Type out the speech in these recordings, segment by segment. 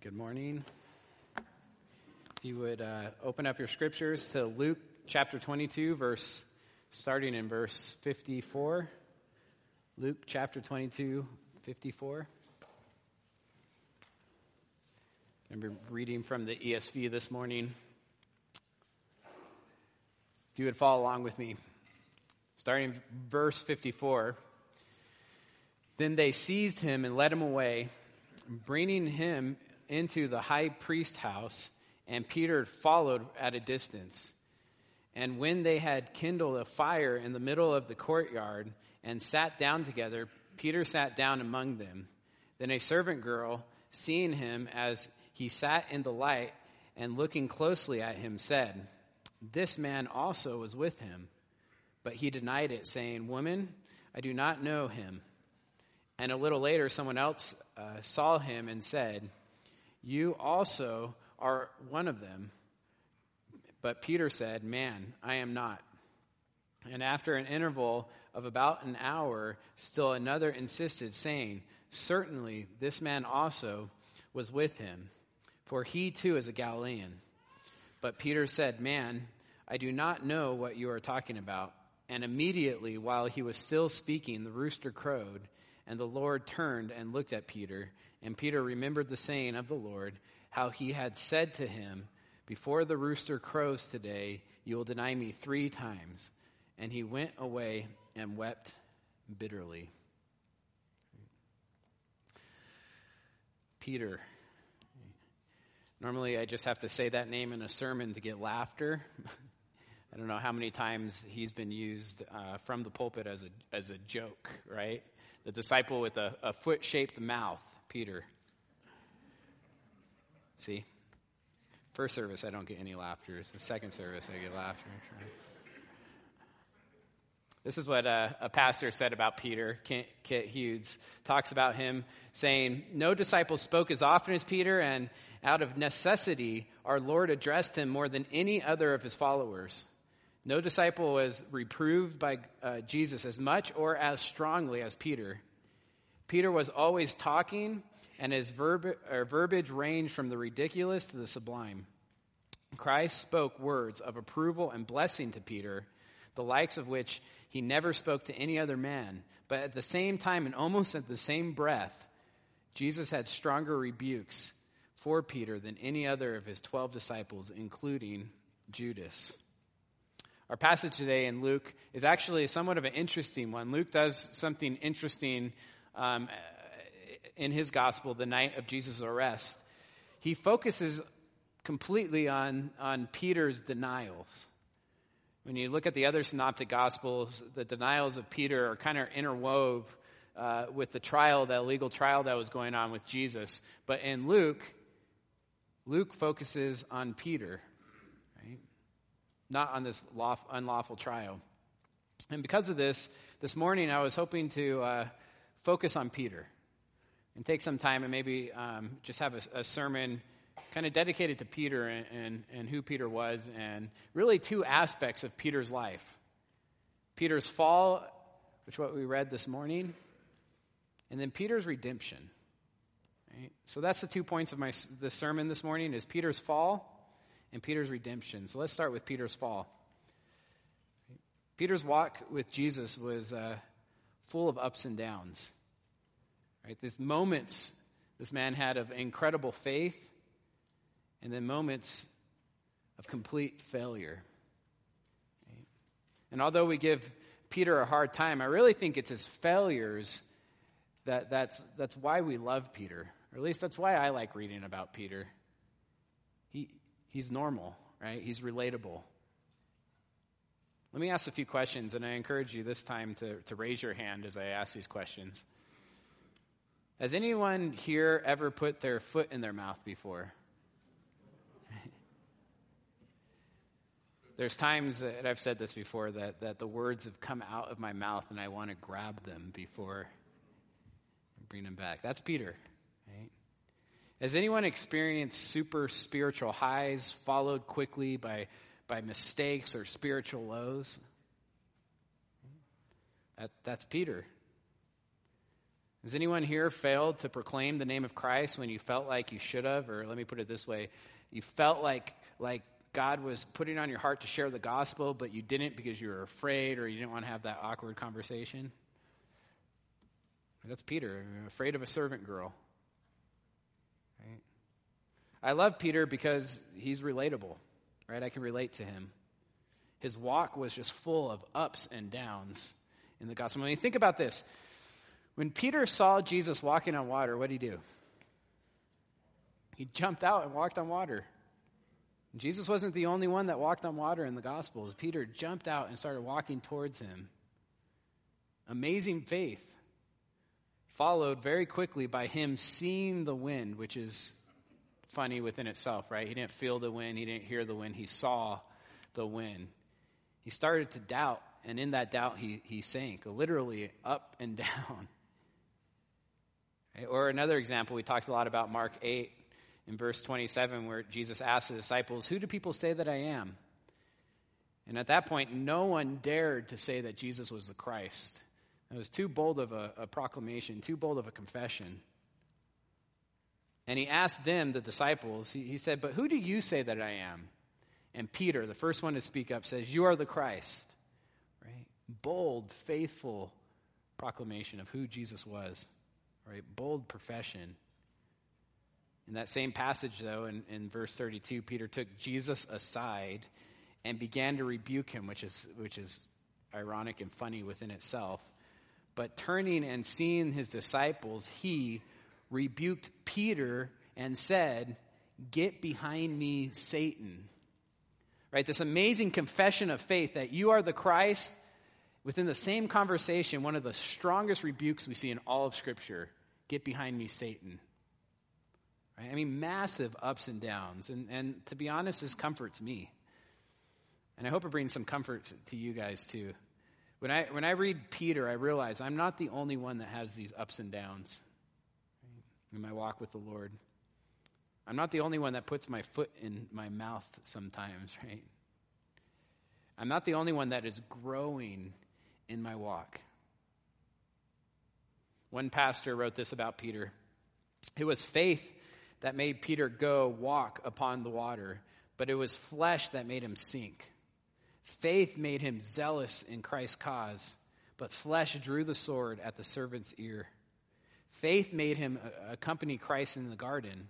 Good morning. If you would uh, open up your scriptures to Luke chapter 22, verse starting in verse 54. Luke chapter 22, 54. I'm reading from the ESV this morning. If you would follow along with me, starting verse 54. Then they seized him and led him away, bringing him into the high priest's house, and Peter followed at a distance. And when they had kindled a fire in the middle of the courtyard and sat down together, Peter sat down among them. Then a servant girl, seeing him as he sat in the light and looking closely at him, said, This man also was with him. But he denied it, saying, Woman, I do not know him. And a little later, someone else uh, saw him and said, You also are one of them. But Peter said, Man, I am not. And after an interval of about an hour, still another insisted, saying, Certainly this man also was with him, for he too is a Galilean. But Peter said, Man, I do not know what you are talking about. And immediately, while he was still speaking, the rooster crowed. And the Lord turned and looked at Peter. And Peter remembered the saying of the Lord, how he had said to him, Before the rooster crows today, you will deny me three times. And he went away and wept bitterly. Peter. Normally, I just have to say that name in a sermon to get laughter. I don't know how many times he's been used uh, from the pulpit as a, as a joke, right? The disciple with a, a foot shaped mouth, Peter. See? First service, I don't get any laughter. It's the second service, I get laughter. This is what a, a, pastor said about Peter. Kent, Kent Hughes talks about him saying, No disciple spoke as often as Peter, and out of necessity, our Lord addressed him more than any other of his followers. No disciple was reproved by uh, Jesus as much or as strongly as Peter. Peter was always talking, and his verb- verbiage ranged from the ridiculous to the sublime. Christ spoke words of approval and blessing to Peter, the likes of which he never spoke to any other man. But at the same time, and almost at the same breath, Jesus had stronger rebukes for Peter than any other of his 12 disciples, including Judas. Our passage today in Luke is actually somewhat of an interesting one. Luke does something interesting um, in his gospel the night of Jesus' arrest. He focuses completely on, on Peter's denials. When you look at the other synoptic gospels, the denials of Peter are kind of interwove uh, with the trial, that legal trial that was going on with Jesus. But in Luke, Luke focuses on Peter not on this lawful, unlawful trial. And because of this, this morning I was hoping to uh, focus on Peter and take some time and maybe um, just have a, a sermon kind of dedicated to Peter and, and, and who Peter was, and really two aspects of Peter's life Peter's fall, which what we read this morning, and then Peter's redemption. Right? So that's the two points of my the sermon this morning: is Peter's fall and Peter's redemption. So let's start with Peter's fall. Peter's walk with Jesus was uh, full of ups and downs. Right? These moments this man had of incredible faith, and then moments of complete failure. Right? And although we give Peter a hard time, I really think it's his failures that that's, that's why we love Peter. Or at least that's why I like reading about Peter. He, He's normal, right? He's relatable. Let me ask a few questions, and I encourage you this time to, to raise your hand as I ask these questions. Has anyone here ever put their foot in their mouth before? There's times that I've said this before that, that the words have come out of my mouth and I want to grab them before I bring them back. That's Peter. Has anyone experienced super spiritual highs followed quickly by, by mistakes or spiritual lows? That, that's Peter. Has anyone here failed to proclaim the name of Christ when you felt like you should have? Or let me put it this way you felt like, like God was putting on your heart to share the gospel, but you didn't because you were afraid or you didn't want to have that awkward conversation? That's Peter, afraid of a servant girl. I love Peter because he's relatable, right? I can relate to him. His walk was just full of ups and downs in the gospel. When you think about this, when Peter saw Jesus walking on water, what did he do? He jumped out and walked on water. Jesus wasn't the only one that walked on water in the Gospels. Peter jumped out and started walking towards him. Amazing faith, followed very quickly by him seeing the wind, which is funny within itself, right? He didn't feel the wind, he didn't hear the wind, he saw the wind. He started to doubt, and in that doubt, he, he sank, literally up and down. Or another example, we talked a lot about Mark 8 in verse 27, where Jesus asked the disciples, Who do people say that I am? And at that point, no one dared to say that Jesus was the Christ. It was too bold of a, a proclamation, too bold of a confession. And he asked them, the disciples, he, said, But who do you say that I am? And Peter, the first one to speak up, says, You are the Christ. Right? Bold, faithful proclamation of who Jesus was. Right? Bold profession. In that same passage, though, in, in verse 32, Peter took Jesus aside and began to rebuke him, which is, which is ironic and funny within itself. But turning and seeing his disciples, he rebuked Peter and said, Get behind me, Satan. Right? This amazing confession of faith that you are the Christ. Within the same conversation, one of the strongest rebukes we see in all of Scripture get behind me, Satan. Right? I mean, massive ups and downs. And, and to be honest, this comforts me. And I hope it brings some comfort to you guys too. When I, when I read Peter, I realize I'm not the only one that has these ups and downs in my walk with the Lord. I'm not the only one that puts my foot in my mouth sometimes, right? I'm not the only one that is growing in my walk. One pastor wrote this about Peter. It was faith that made Peter go walk upon the water, but it was flesh that made him sink. Faith made him zealous in Christ's cause, but flesh drew the sword at the servant's ear. Faith made him uh, accompany Christ in the garden,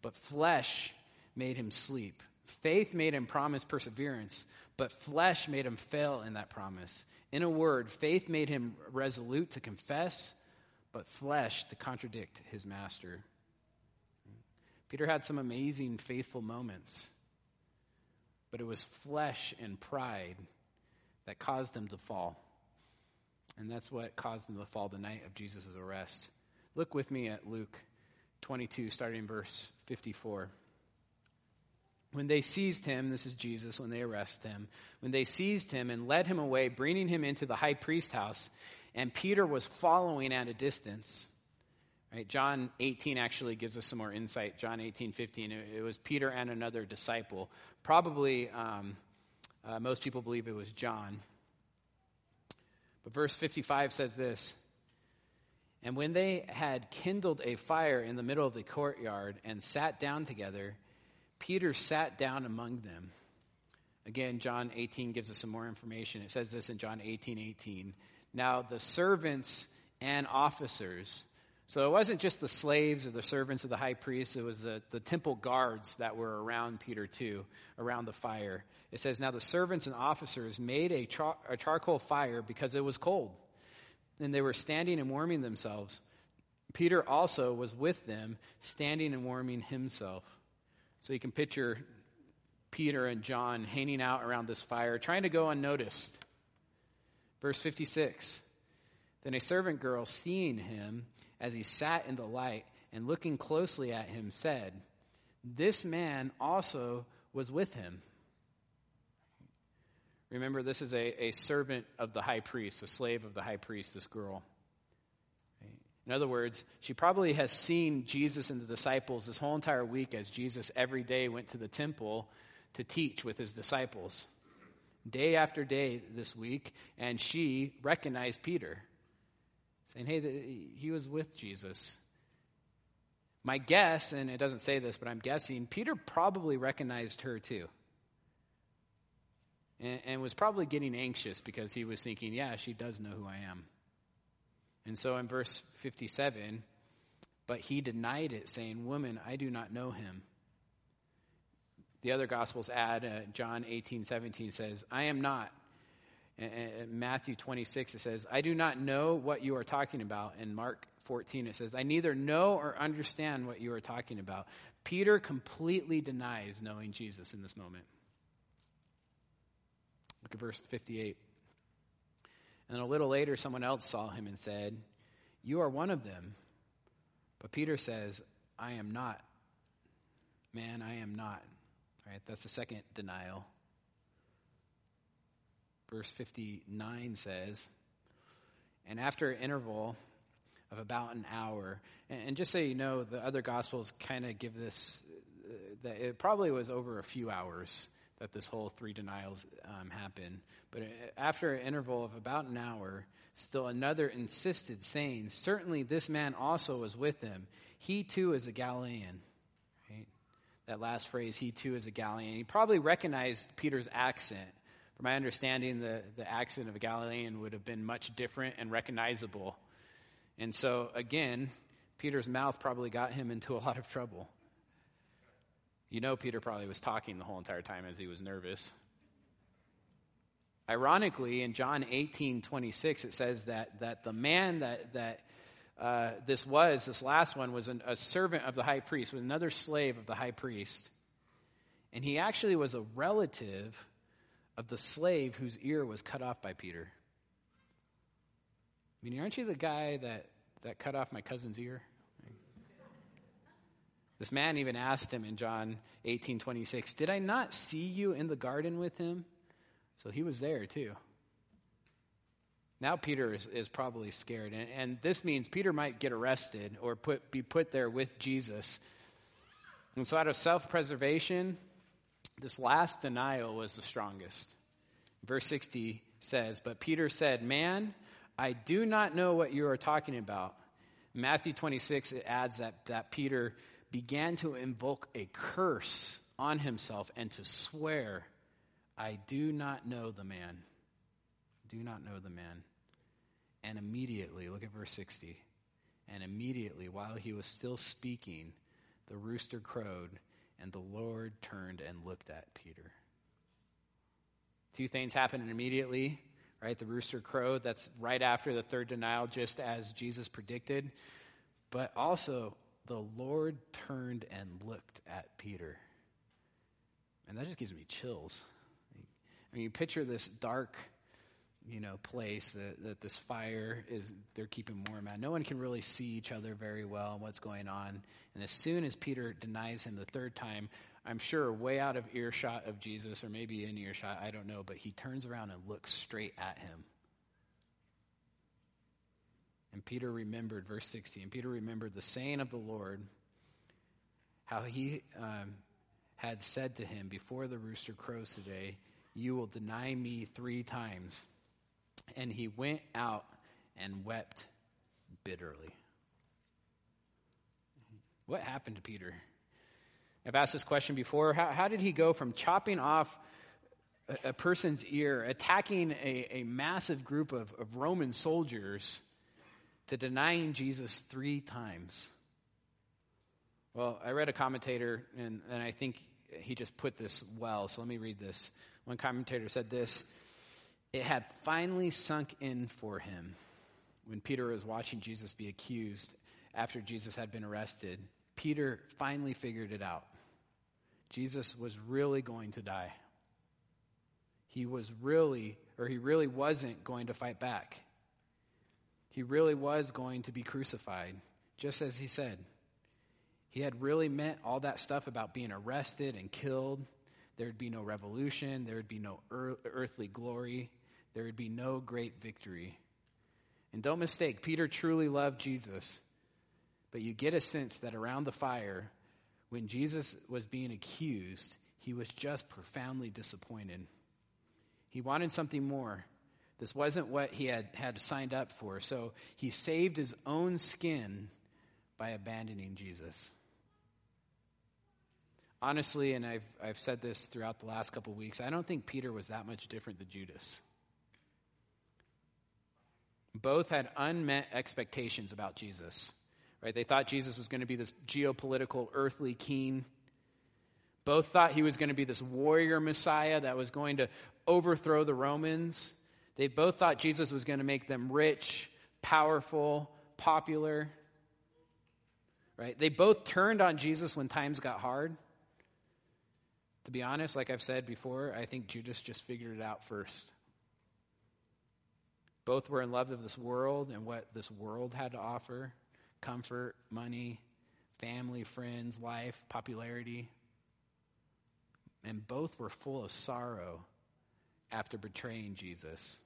but flesh made him sleep. Faith made him promise perseverance, but flesh made him fail in that promise. In a word, faith made him resolute to confess, but flesh to contradict his master. Peter had some amazing faithful moments, but it was flesh and pride that caused him to fall. And that's what caused him to fall the night of Jesus' arrest. Look with me at Luke 22, starting in verse 54. When they seized him, this is Jesus, when they arrest him, when they seized him and led him away, bringing him into the high priest house, and Peter was following at a distance. Right? John 18 actually gives us some more insight. John 18, 15. It, was Peter and another disciple. Probably, um, uh, most people believe it was John. But verse 55 says this And when they had kindled a fire in the middle of the courtyard and sat down together, Peter sat down among them. Again, John 18 gives us some more information. It says this in John 18, 18. Now the servants and officers so it wasn't just the slaves or the servants of the high priest, it was the, the temple guards that were around Peter too, around the fire. It says, Now the servants and officers made a, char- a charcoal fire because it was cold, and they were standing and warming themselves. Peter also was with them, standing and warming himself. So you can picture Peter and John hanging out around this fire, trying to go unnoticed. Verse 56 Then a servant girl, seeing him, as he sat in the light and looking closely at him, said, This man also was with him. Remember, this is a, a servant of the high priest, a slave of the high priest, this girl. In other words, she probably has seen Jesus and the disciples this whole entire week as Jesus every day went to the temple to teach with his disciples. Day after day this week, and she recognized Peter. saying, hey, he was with Jesus. My guess, and it doesn't say this, but I'm guessing, Peter probably recognized her too. And, and was probably getting anxious because he was thinking, yeah, she does know who I am. And so in verse 57, but he denied it, saying, Woman, I do not know him. The other Gospels add, uh, John 18, 17 says, I am not. In Matthew 26, it says, I do not know what you are talking about. And Mark 14, it says, I neither know or understand what you are talking about. Peter completely denies knowing Jesus in this moment. Look at verse 58. And a little later, someone else saw him and said, You are one of them. But Peter says, I am not. Man, I am not. All right, that's the second denial. Verse 59 says, And after an interval of about an hour, and, just so you know, the other Gospels kind of give this, uh, that it probably was over a few hours that this whole three denials um. But after an interval of about an hour, still another insisted, saying, Certainly this man also was with them. He too is a Galilean. Right? That last phrase, he too is a Galilean. He probably recognized Peter's accent. From my understanding, the, the accent of a Galilean would have been much different and recognizable. And so, again, Peter's mouth probably got him into a lot of trouble. You know, Peter probably was talking the whole entire time as he was nervous. Ironically, in John 18 26, it says that, that the man that, that uh, this was, this last one, was an, a servant of the high priest, was another slave of the high priest. And he actually was a relative of the slave whose ear was cut off by Peter. I mean, aren't you the guy that, that cut off my cousin's ear? This man even asked him in John 18 26, Did I not see you in the garden with him? So he was there too. Now Peter is, is probably scared. And, and, this means Peter might get arrested or put, be put there with Jesus. And so, out of self preservation, this last denial was the strongest. Verse 60 says, But Peter said, Man, I do not know what you are talking about. Matthew 26, it adds that, that Peter began to invoke a curse on himself and to swear, I do not know the man. Do not know the man. And immediately, look at verse 60. And immediately, while he was still speaking, the rooster crowed, and the Lord turned and looked at Peter. Two things happened immediately, right? The rooster crowed. That's right after the third denial, just as Jesus predicted. But also, the Lord turned and looked at Peter. And that just gives me chills. I mean, you picture this dark, you know, place that, that this fire is, they're keeping warm at. No one can really see each other very well and what's going on. And as soon as Peter denies him the third time, I'm sure way out of earshot of Jesus, or maybe in earshot, I don't know, but he turns around and looks straight at him. And Peter remembered, verse 60, and Peter remembered the saying of the Lord, how he um, had said to him, Before the rooster crows today, you will deny me three times. And he went out and wept bitterly. What happened to Peter? I've asked this question before. How, how did he go from chopping off a, a person's ear, attacking a, a massive group of, of Roman soldiers, to denying Jesus three times. Well, I read a commentator, and, and I think he just put this well, so let me read this. One commentator said this It had finally sunk in for him when Peter was watching Jesus be accused after Jesus had been arrested. Peter finally figured it out. Jesus was really going to die. He was really, or he really wasn't going to fight back. He really was going to be crucified, just as he said. He had really meant all that stuff about being arrested and killed. There would be no revolution. There would be no earthly glory. There would be no great victory. And don't mistake, Peter truly loved Jesus. But you get a sense that around the fire, when Jesus was being accused, he was just profoundly disappointed. He wanted something more This wasn't what he had, had signed up for. So he saved his own skin by abandoning Jesus. Honestly, and I've, I've said this throughout the last couple of weeks, I don't think Peter was that much different than Judas. Both had unmet expectations about Jesus. Right? They thought Jesus was going to be this geopolitical, earthly king. Both thought he was going to be this warrior Messiah that was going to overthrow the Romans. They both thought Jesus was going to make them rich, powerful, popular. Right? They both turned on Jesus when times got hard. To be honest, like I've said before, I think Judas just figured it out first. Both were in love of this world and what this world had to offer comfort, money, family, friends, life, popularity. And both were full of sorrow after betraying Jesus.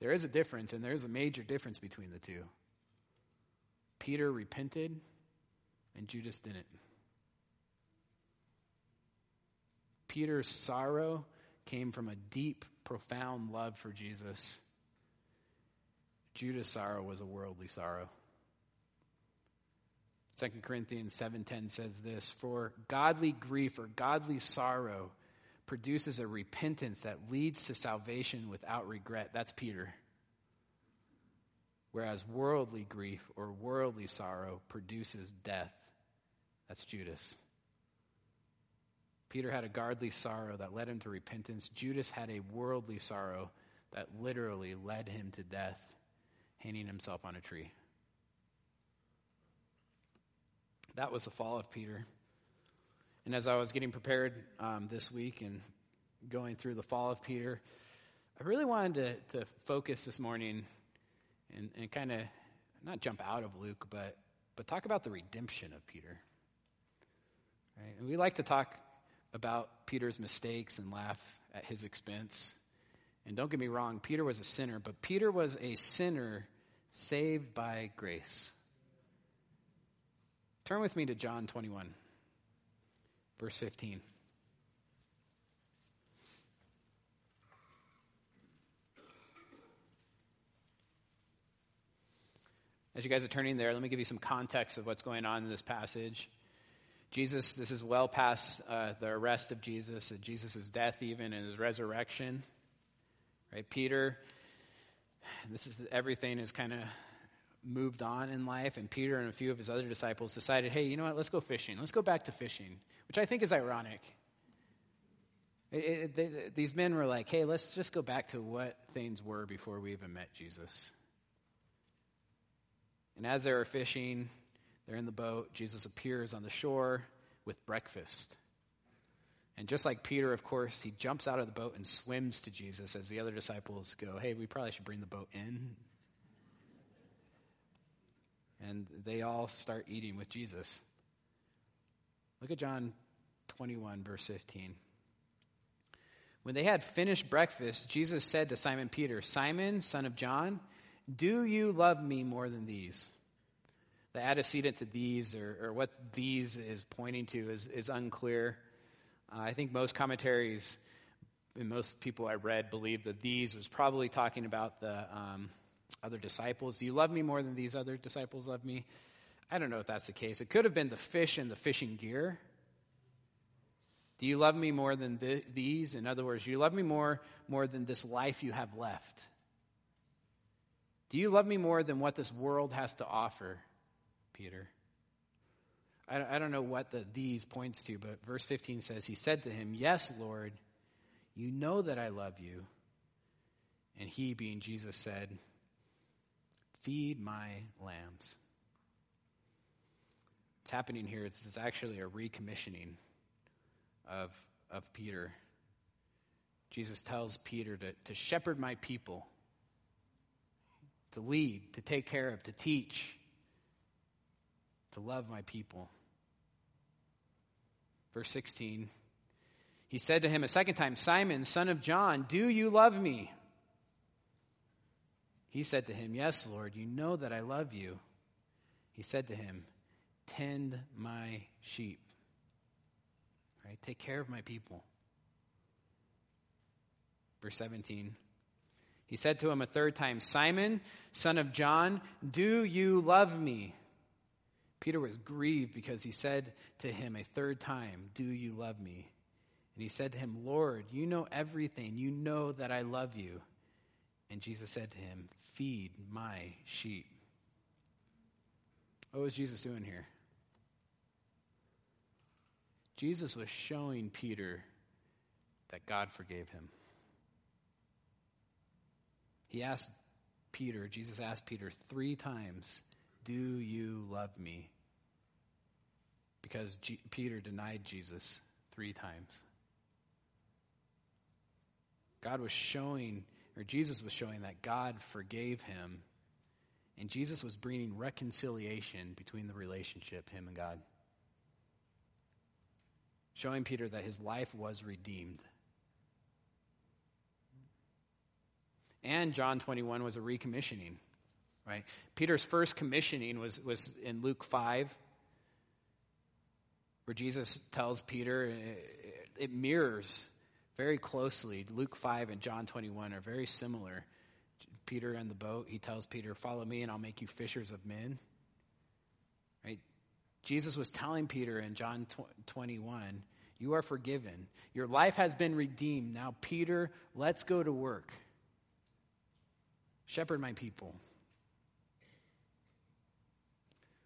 There is a difference, and there is a major difference between the two. Peter repented, and Judas didn't. Peter's sorrow came from a deep, profound love for Jesus. Judas' sorrow was a worldly sorrow. 2 Corinthians 7:10 says this, "For godly grief or godly sorrow produces a repentance that leads to salvation without regret." That's Peter. Whereas worldly grief or worldly sorrow produces death. That's Judas. Peter had a godly sorrow that led him to repentance. Judas had a worldly sorrow that literally led him to death, hanging himself on a tree. That was the fall of Peter. And as I was getting prepared um, this week and going through the fall of Peter, I really wanted to, to focus this morning and, and kind of not jump out of Luke, but, but talk about the redemption of Peter. Right? And we like to talk about Peter's mistakes and laugh at his expense. And don't get me wrong, Peter was a sinner, but Peter was a sinner saved by grace. Turn with me to John 21, verse 15. As you guys are turning there, let me give you some context of what's going on in this passage. Jesus, this is well past uh, the arrest of Jesus, Jesus' death, even and his resurrection. Right, Peter. This is everything is kind of moved on in life, and Peter and a few of his other disciples decided, hey, you know what? Let's go fishing. Let's go back to fishing, which I think is ironic. It, it, they, these men were like, hey, let's just go back to what things were before we even met Jesus. And as they were fishing, they're in the boat. Jesus appears on the shore with breakfast. And just like Peter, of course, he jumps out of the boat and swims to Jesus as the other disciples go, Hey, we probably should bring the boat in. And they all start eating with Jesus. Look at John 21, verse 15. When they had finished breakfast, Jesus said to Simon Peter, Simon, son of John, do you love me more than these? the antecedent to these or, or what these is pointing to is, is unclear. Uh, I think most commentaries and most people I read believe that these was probably talking about the um, other disciples. Do you love me more than these other disciples love me? I don't know if that's the case. It could have been the fish and the fishing gear. Do you love me more than th- these? In other words, do you love me more more than this life you have left. Do you love me more than what this world has to offer? Peter. I, I don't know what the these points to, but verse 15 says, He said to him, Yes, Lord, you know that I love you. And he, being Jesus, said, Feed my lambs. What's happening here is it's actually a recommissioning of, of Peter. Jesus tells Peter to, to shepherd my people, to lead, to take care of, to teach to love my people. Verse 16 He said to him a second time, Simon, son of John, do you love me? He said to him, Yes, Lord, you know that I love you. He said to him, Tend my sheep. Right? Take care of my people. Verse 17. He said to him a third time, Simon, son of John, do you love me? Peter was grieved because he said to him a third time, Do you love me? And he said to him, Lord, you know everything. You know that I love you. And Jesus said to him, Feed my sheep. What was Jesus doing here? Jesus was showing Peter that God forgave him. He asked Peter, Jesus asked Peter three times, Do you love me? Because G- Peter denied Jesus three times. God was showing, or Jesus was showing that God forgave him, and Jesus was bringing reconciliation between the relationship, him and God. Showing Peter that his life was redeemed. And John 21 was a recommissioning, right? Peter's first commissioning was, was in Luke 5, where Jesus tells Peter, it, it mirrors very closely. Luke 5 and John 21 are very similar. Peter in the boat, he tells Peter, Follow me and I'll make you fishers of men. Right? Jesus was telling Peter in John 21, You are forgiven. Your life has been redeemed. Now, Peter, let's go to work. Shepherd my people.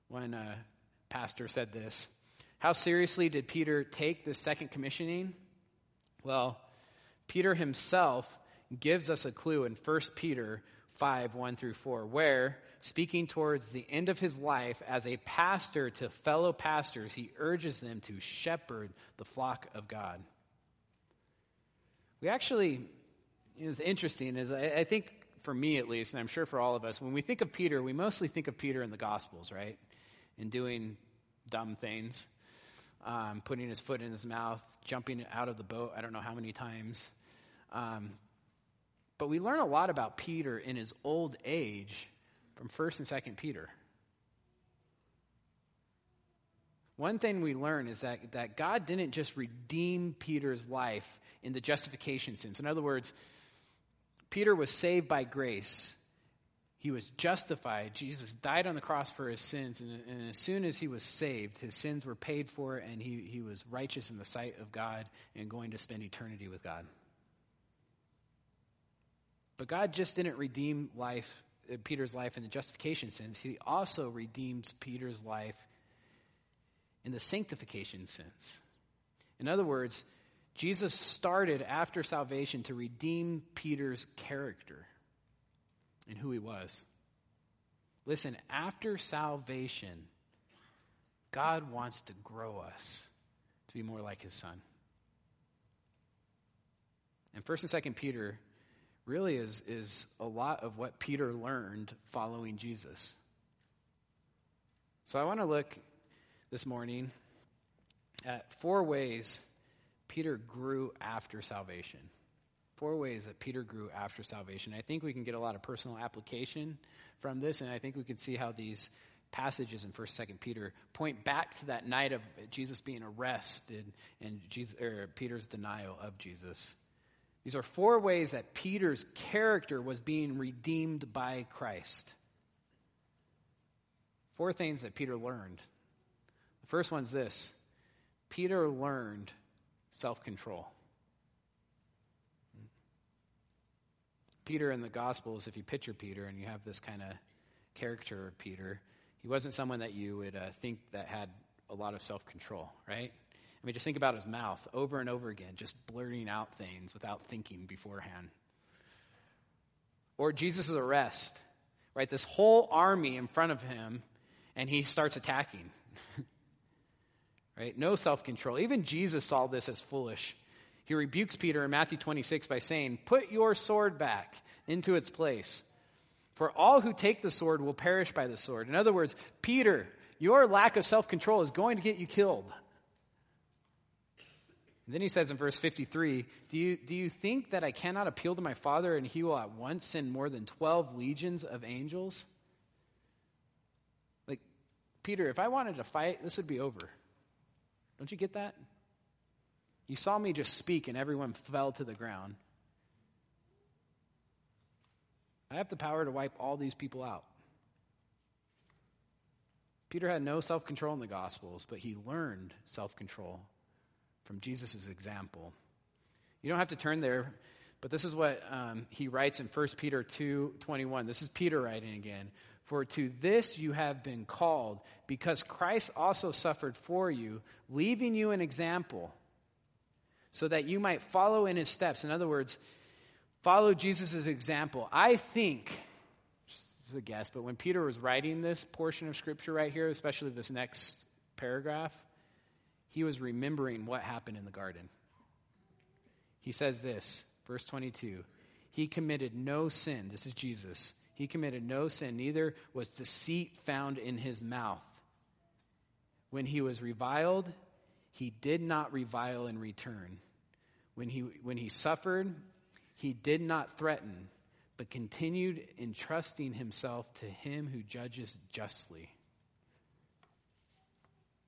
One uh, pastor said this How seriously did Peter take the second commissioning? Well, Peter himself gives us a clue in 1 Peter 5 1 through 4, where, speaking towards the end of his life as a pastor to fellow pastors, he urges them to shepherd the flock of God. We actually, it's interesting, is I, I think for me at least, and I'm sure for all of us, when we think of Peter, we mostly think of Peter in the Gospels, right? And doing dumb things, um, putting his foot in his mouth, jumping out of the boat, I don't know how many times. Um, but we learn a lot about Peter in his old age from 1st and 2nd Peter. One thing we learn is that, that God didn't just redeem Peter's life in the justification sense. In other words, Peter was saved by grace. He was justified. Jesus died on the cross for his sins. And, and, as soon as he was saved, his sins were paid for, and he, he was righteous in the sight of God and going to spend eternity with God. But God just didn't redeem life, uh, Peter's life in the justification sense. He also redeems Peter's life in the sanctification sense. In other words, Jesus started after salvation to redeem Peter's character and who he was. Listen, after salvation, God wants to grow us to be more like his son. And 1st and 2nd Peter really is, is a lot of what Peter learned following Jesus. So I want to look this morning at four ways Peter grew after salvation. Four ways that Peter grew after salvation. I think we can get a lot of personal application from this, and I think we can see how these passages in First, Second Peter point back to that night of Jesus being arrested and Jesus, or Peter's denial of Jesus. These are four ways that Peter's character was being redeemed by Christ. Four things that Peter learned. The first one's this Peter learned self control. Peter in the Gospels, if you picture Peter and you have this kind of character of Peter, he wasn't someone that you would uh, think that had a lot of self control, right? I mean, just think about his mouth over and over again, just blurting out things without thinking beforehand. Or Jesus' arrest, right? This whole army in front of him, and he starts attacking. right? No self control. Even Jesus saw this as foolish. He rebukes Peter in Matthew 26 by saying, Put your sword back into its place. For all who take the sword will perish by the sword. In other words, Peter, your lack of self control is going to get you killed. And then he says in verse 53 do you, do you think that I cannot appeal to my Father and he will at once send more than 12 legions of angels? Like, Peter, if I wanted to fight, this would be over. Don't you get that? You saw me just speak and everyone fell to the ground. I have the power to wipe all these people out. Peter had no self control in the Gospels, but he learned self control from Jesus' example. You don't have to turn there, but this is what um, he writes in 1 Peter 2 21. This is Peter writing again. For to this you have been called, because Christ also suffered for you, leaving you an example, so that you might follow in his steps. In other words, follow Jesus' example. I think, this is a guess, but when Peter was writing this portion of Scripture right here, especially this next paragraph, he was remembering what happened in the garden. He says this, verse 22 He committed no sin. This is Jesus. He committed no sin, neither was deceit found in his mouth. When he was reviled, he did not revile in return. When he, when he suffered, he did not threaten, but continued entrusting himself to him who judges justly.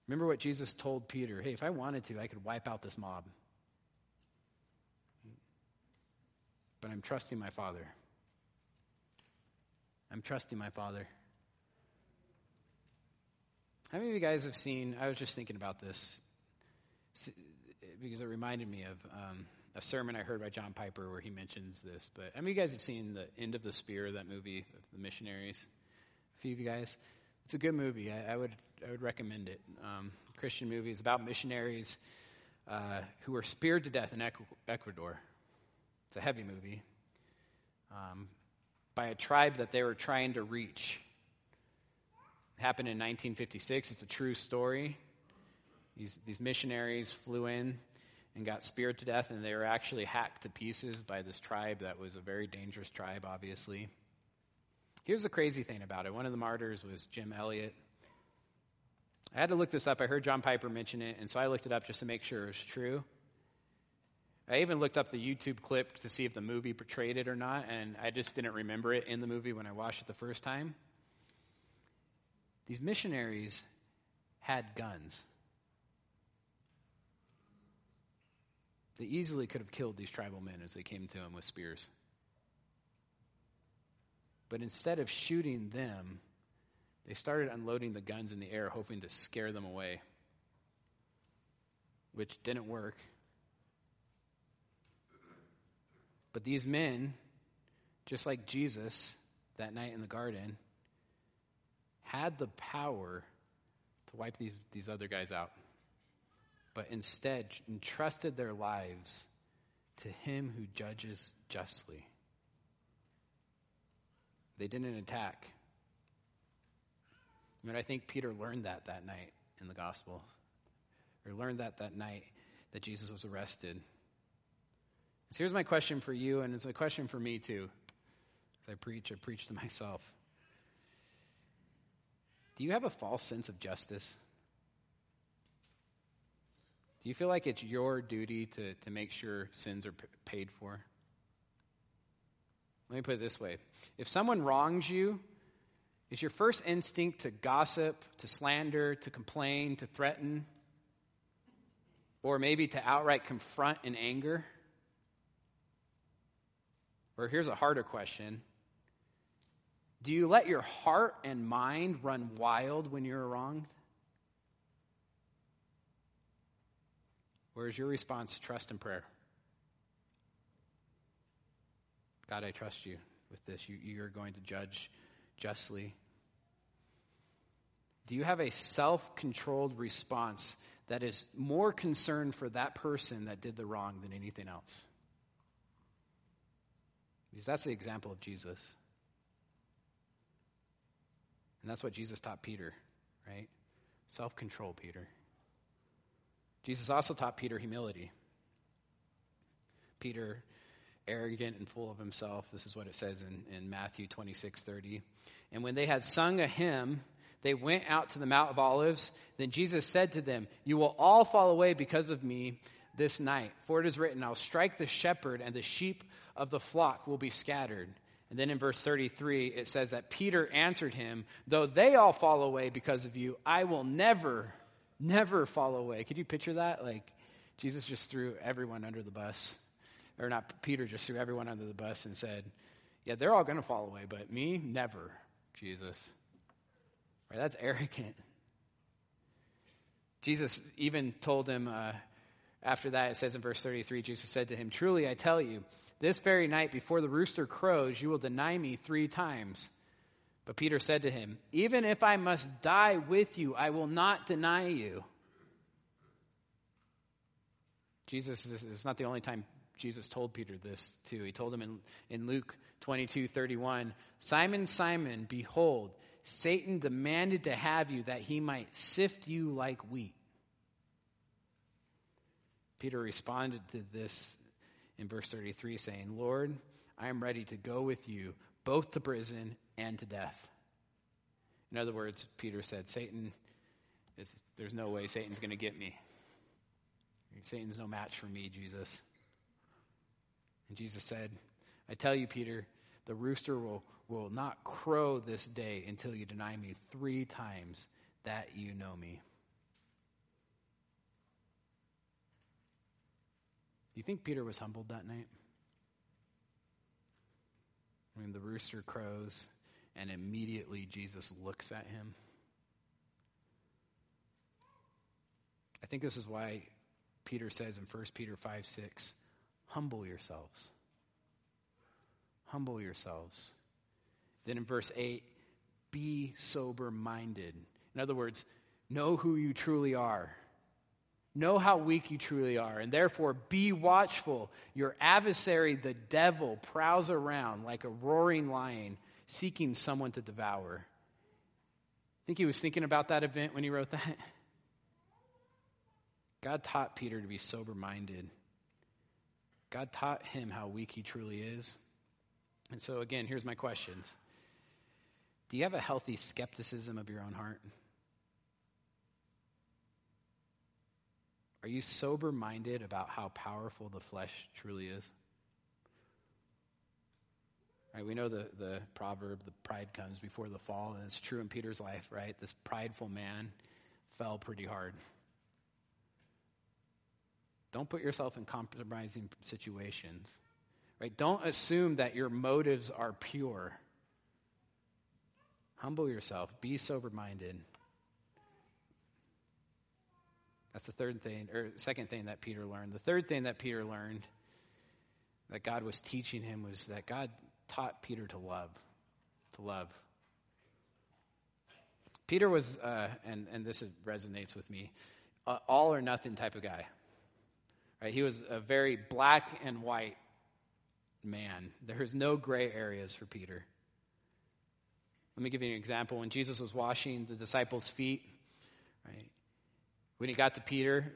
Remember what Jesus told Peter hey, if I wanted to, I could wipe out this mob. But I'm trusting my Father. I'm trusting my Father. How many of you guys have seen? I was just thinking about this because it reminded me of um, a sermon I heard by John Piper where he mentions this. But I mean, you guys have seen the End of the Spear, that movie of the missionaries? A few of you guys. It's a good movie. I, I would I would recommend it. Um, Christian movie. It's about missionaries uh, who were speared to death in Ecuador. It's a heavy movie. Um, by a tribe that they were trying to reach. It happened in 1956. It's a true story. These, these missionaries flew in and got speared to death, and they were actually hacked to pieces by this tribe that was a very dangerous tribe, obviously. Here's the crazy thing about it one of the martyrs was Jim Elliot. I had to look this up. I heard John Piper mention it, and so I looked it up just to make sure it was true. I even looked up the YouTube clip to see if the movie portrayed it or not, and I just didn't remember it in the movie when I watched it the first time. These missionaries had guns. They easily could have killed these tribal men as they came to him with spears. But instead of shooting them, they started unloading the guns in the air, hoping to scare them away, which didn't work. But these men, just like Jesus that night in the garden, had the power to wipe these, these other guys out, but instead entrusted their lives to him who judges justly. They didn't attack. I mean, I think Peter learned that that night in the gospel, or learned that that night that Jesus was arrested. So here's my question for you, and it's a question for me too. As I preach, I preach to myself. Do you have a false sense of justice? Do you feel like it's your duty to, to make sure sins are p- paid for? Let me put it this way if someone wrongs you, is your first instinct to gossip, to slander, to complain, to threaten, or maybe to outright confront in anger? Or here's a harder question Do you let your heart and mind run wild when you're wronged? Or is your response trust and prayer? God, I trust you with this. You, you're going to judge justly. Do you have a self controlled response that is more concerned for that person that did the wrong than anything else? Because that's the example of Jesus. And that's what Jesus taught Peter, right? Self control, Peter. Jesus also taught Peter humility. Peter, arrogant and full of himself. This is what it says in, in Matthew 26 30. And when they had sung a hymn, they went out to the Mount of Olives. Then Jesus said to them, You will all fall away because of me this night. For it is written, I'll strike the shepherd, and the sheep of the flock will be scattered. And then in verse 33, it says that Peter answered him, Though they all fall away because of you, I will never, never fall away. Could you picture that? Like, Jesus just threw everyone under the bus. Or not, Peter just threw everyone under the bus and said, Yeah, they're all going to fall away, but me, never, Jesus. Right? That's arrogant. Jesus even told him, uh, after that, it says in verse 33, Jesus said to him, Truly I tell you, this very night before the rooster crows, you will deny me three times. But Peter said to him, Even if I must die with you, I will not deny you. Jesus, is not the only time Jesus told Peter this, too. He told him in, in Luke 22 31, Simon, Simon, behold, Satan demanded to have you that he might sift you like wheat. Peter responded to this in verse 33, saying, Lord, I am ready to go with you both to prison and to death. In other words, Peter said, Satan, there's no way Satan's going to get me. Satan's no match for me, Jesus. And Jesus said, I tell you, Peter, the rooster will, will not crow this day until you deny me three times that you know me. Do you think Peter was humbled that night? I mean, the rooster crows, and immediately Jesus looks at him. I think this is why Peter says in 1 Peter 5 6, humble yourselves. Humble yourselves. Then in verse 8, be sober minded. In other words, know who you truly are. Know how weak you truly are, and therefore be watchful. Your adversary, the devil, prowls around like a roaring lion, seeking someone to devour. I think he was thinking about that event when he wrote that? God taught Peter to be sober minded. God taught him how weak he truly is. And so, again, here's my questions Do you have a healthy skepticism of your own heart? Are you sober minded about how powerful the flesh truly is? Right, we know the, the proverb, the pride comes before the fall, and it's true in Peter's life, right? This prideful man fell pretty hard. Don't put yourself in compromising situations. Right? Don't assume that your motives are pure. Humble yourself. Be sober minded. That's the third thing, or second thing that Peter learned. The third thing that Peter learned that God was teaching him was that God taught Peter to love. To love. Peter was, uh, and, and this resonates with me, uh, all or nothing type of guy. Right? He was a very black and white man. There was no gray areas for Peter. Let me give you an example. When Jesus was washing the disciples' feet, right? When he got to Peter,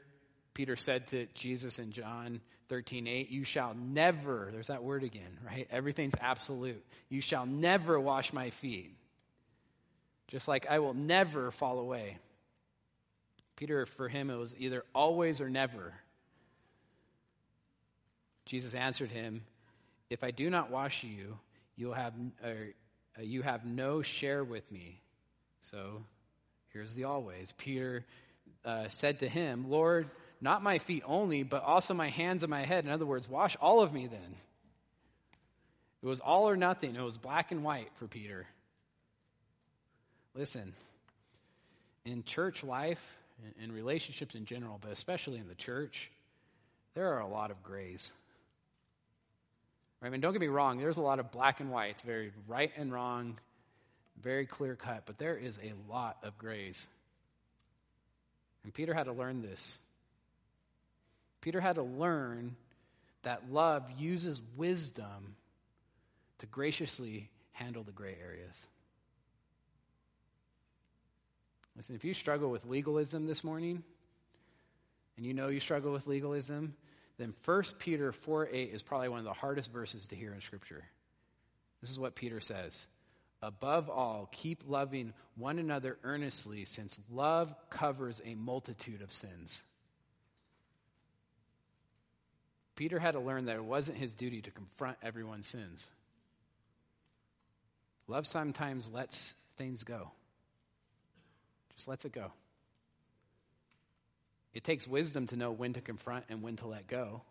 Peter said to Jesus in John 13, 8, You shall never, there's that word again, right? Everything's absolute. You shall never wash my feet. Just like I will never fall away. Peter, for him, it was either always or never. Jesus answered him, If I do not wash you, you'll have, uh, you have no share with me. So here's the always. Peter uh, said to him, Lord, not my feet only, but also my hands and my head. In other words, wash all of me then. It was all or nothing, it was black and white for Peter. Listen, in church life, in relationships in general, but especially in the church, there are a lot of grays. I mean, don't get me wrong, there's a lot of black and white. It's very right and wrong, very clear cut, but there is a lot of grays. And Peter had to learn this. Peter had to learn that love uses wisdom to graciously handle the gray areas. Listen, if you struggle with legalism this morning, and you know you struggle with legalism, then 1 Peter 4 8 is probably one of the hardest verses to hear in Scripture. This is what Peter says Above all, keep loving one another earnestly, since love covers a multitude of sins. Peter had to learn that it wasn't his duty to confront everyone's sins. Love sometimes lets things go, just lets it go. It takes wisdom to know when to confront and when to let go.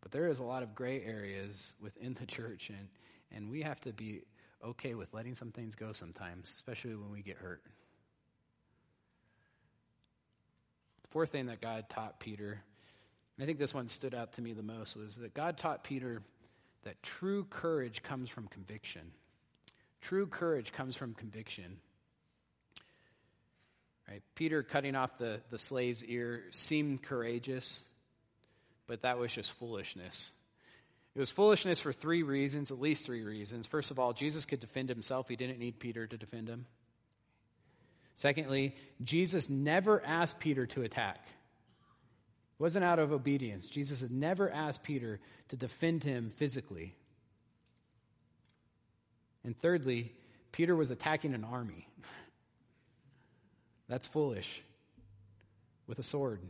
But there is a lot of gray areas within the church, and, and we have to be okay with letting some things go sometimes, especially when we get hurt. The fourth thing that God taught Peter, I think this one stood out to me the most, was that God taught Peter that true courage comes from conviction. True courage comes from conviction. Right? Peter cutting off the, the slave's ear seemed courageous, but that was just foolishness. It was foolishness for three reasons, at least three reasons. First of all, Jesus could defend himself, he didn't need Peter to defend him. Secondly, Jesus never asked Peter to attack. It wasn't out of obedience. Jesus had never asked Peter to defend him physically. And thirdly, Peter was attacking an army. That's foolish with a sword.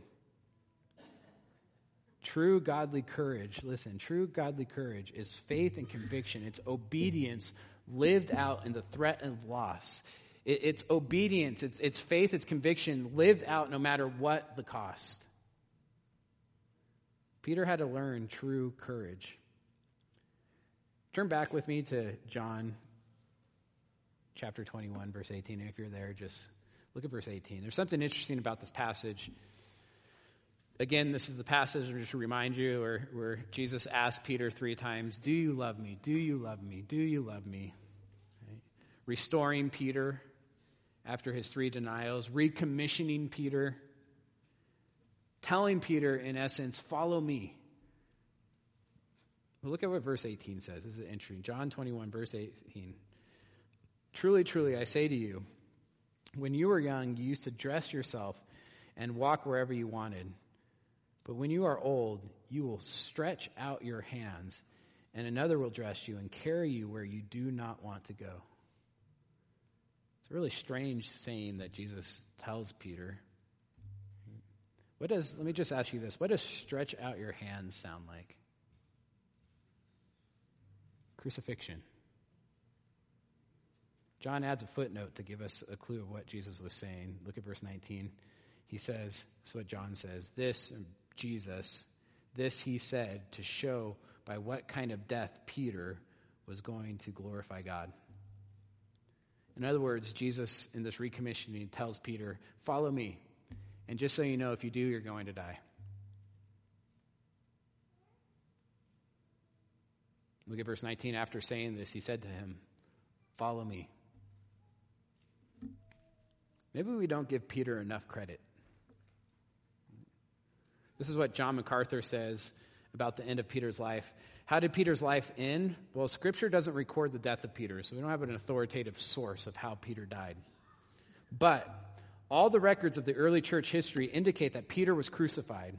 True godly courage, listen, true godly courage is faith and conviction. It's obedience lived out in the threat of loss. It, it's obedience, it's, it's faith, it's conviction lived out no matter what the cost. Peter had to learn true courage. Turn back with me to John chapter 21, verse 18. If you're there, just look at verse 18. There's something interesting about this passage. Again, this is the passage, just to remind you, where, where Jesus asked Peter three times, Do you love me? Do you love me? Do you love me? Right? Restoring Peter after his three denials, recommissioning Peter, telling Peter, in essence, Follow me. Well, look at what verse 18 says. This is interesting. John 21, verse 18. Truly, truly, I say to you, when you were young, you used to dress yourself and walk wherever you wanted. But when you are old, you will stretch out your hands, and another will dress you and carry you where you do not want to go. It's a really strange saying that Jesus tells Peter. What does, let me just ask you this what does stretch out your hands sound like? Crucifixion. John adds a footnote to give us a clue of what Jesus was saying. Look at verse 19. He says, "This is what John says. This, Jesus, this he said to show by what kind of death Peter was going to glorify God. In other words, Jesus, in this recommissioning, tells Peter, Follow me. And just so you know, if you do, you're going to die. Look at verse 19. After saying this, he said to him, Follow me. Maybe we don't give Peter enough credit. This is what John MacArthur says about the end of Peter's life. How did Peter's life end? Well, Scripture doesn't record the death of Peter, so we don't have an authoritative source of how Peter died. But all the records of the early church history indicate that Peter was crucified.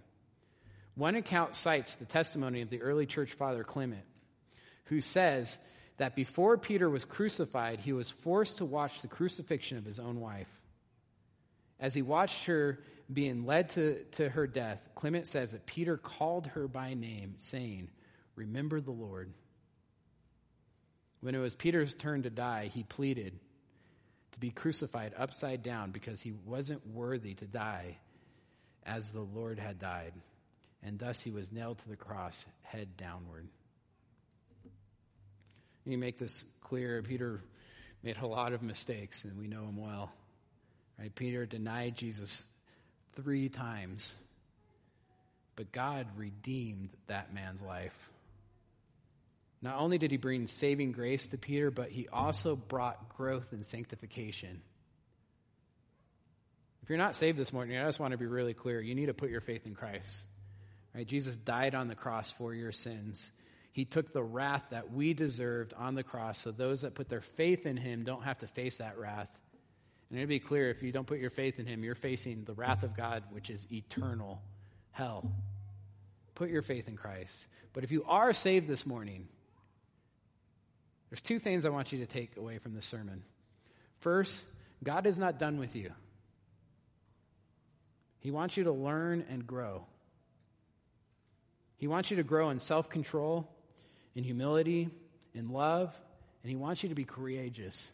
One account cites the testimony of the early church father Clement, who says that before Peter was crucified, he was forced to watch the crucifixion of his own wife. As he watched her being led to, to her death, Clement says that Peter called her by name, saying, Remember the Lord. When it was Peter's turn to die, he pleaded to be crucified upside down because he wasn't worthy to die as the Lord had died. And thus he was nailed to the cross, head downward. You make this clear. Peter made a lot of mistakes, and we know him well. Right? Peter denied Jesus three times. But God redeemed that man's life. Not only did he bring saving grace to Peter, but he also brought growth and sanctification. If you're not saved this morning, I just want to be really clear. You need to put your faith in Christ. Right? Jesus died on the cross for your sins. He took the wrath that we deserved on the cross so those that put their faith in him don't have to face that wrath. And to be clear, if you don't put your faith in him, you're facing the wrath of God, which is eternal hell. Put your faith in Christ. But if you are saved this morning, there's two things I want you to take away from this sermon. First, God is not done with you. He wants you to learn and grow. He wants you to grow in self control, in humility, in love, and He wants you to be courageous.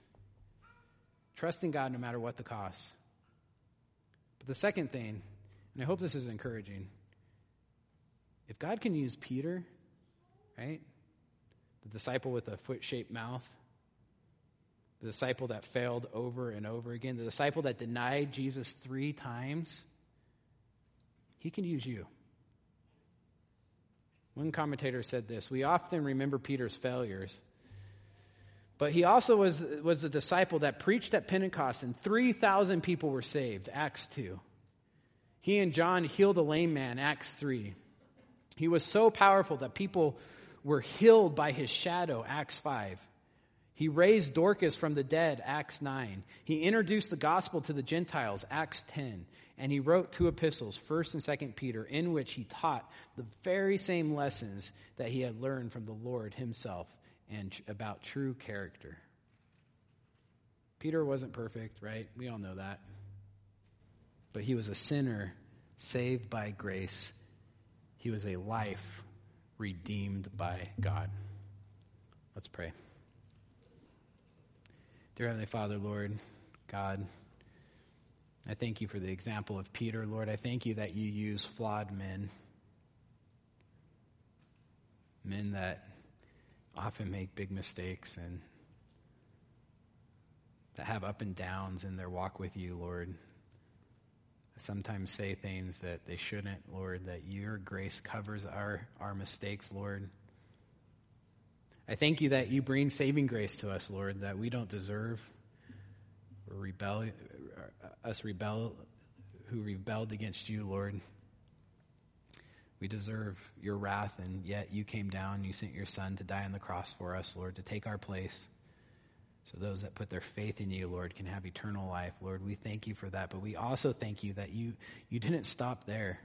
Trusting God no matter what the cost. But the second thing, and I hope this is encouraging, if God can use Peter right? The disciple with a foot shaped mouth. The disciple that failed over and over again. The disciple that denied Jesus three times. He can use you. One commentator said this We often remember Peter's failures, but he also was, was a disciple that preached at Pentecost and 3,000 people were saved, Acts 2. He and John healed a lame man, Acts 3. He was so powerful that people were healed by his shadow, Acts 5. He raised Dorcas from the dead, Acts 9. He introduced the gospel to the Gentiles, Acts 10. And he wrote two epistles, 1st and 2nd Peter, in which he taught the very same lessons that he had learned from the Lord himself and about true character. Peter wasn't perfect, right? We all know that. But he was a sinner saved by grace. He was a life redeemed by God. Let's pray. Dear Heavenly Father, Lord, God, I thank you for the example of Peter, Lord. I thank you that you use flawed men, men that often make big mistakes and that have up and downs in their walk with you, Lord. Sometimes say things that they shouldn't, Lord, that your grace covers our, our mistakes, Lord. I thank you that you bring saving grace to us, Lord, that we don't deserve rebel, uh, us rebel, who rebelled against you, Lord. We deserve your wrath, and yet you came down, you sent your Son to die on the cross for us, Lord, to take our place. So those that put their faith in you, Lord, can have eternal life. Lord, we thank you for that. But we also thank you that you, you didn't stop there,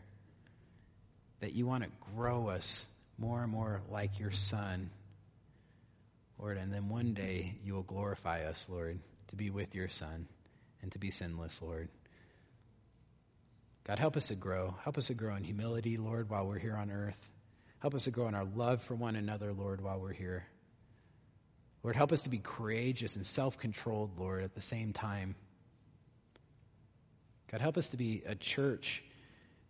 that you want to grow us more and more like your Son Lord, and then one day you will glorify us, Lord, to be with your Son and to be sinless, Lord. God, help us to grow. Help us to grow in humility, Lord, while we're here on earth. Help us to grow in our love for one another, Lord, while we're here. Lord, help us to be courageous and self controlled, Lord, at the same time. God, help us to be a church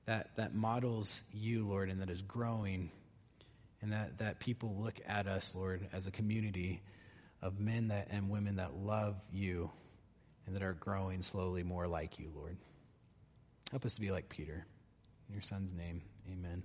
that, that models you, Lord, and that is growing and that, that people look at us, Lord, as a community of men that, and women that love you and that are growing slowly more like you, Lord. Help us to be like Peter. In your son's name, amen.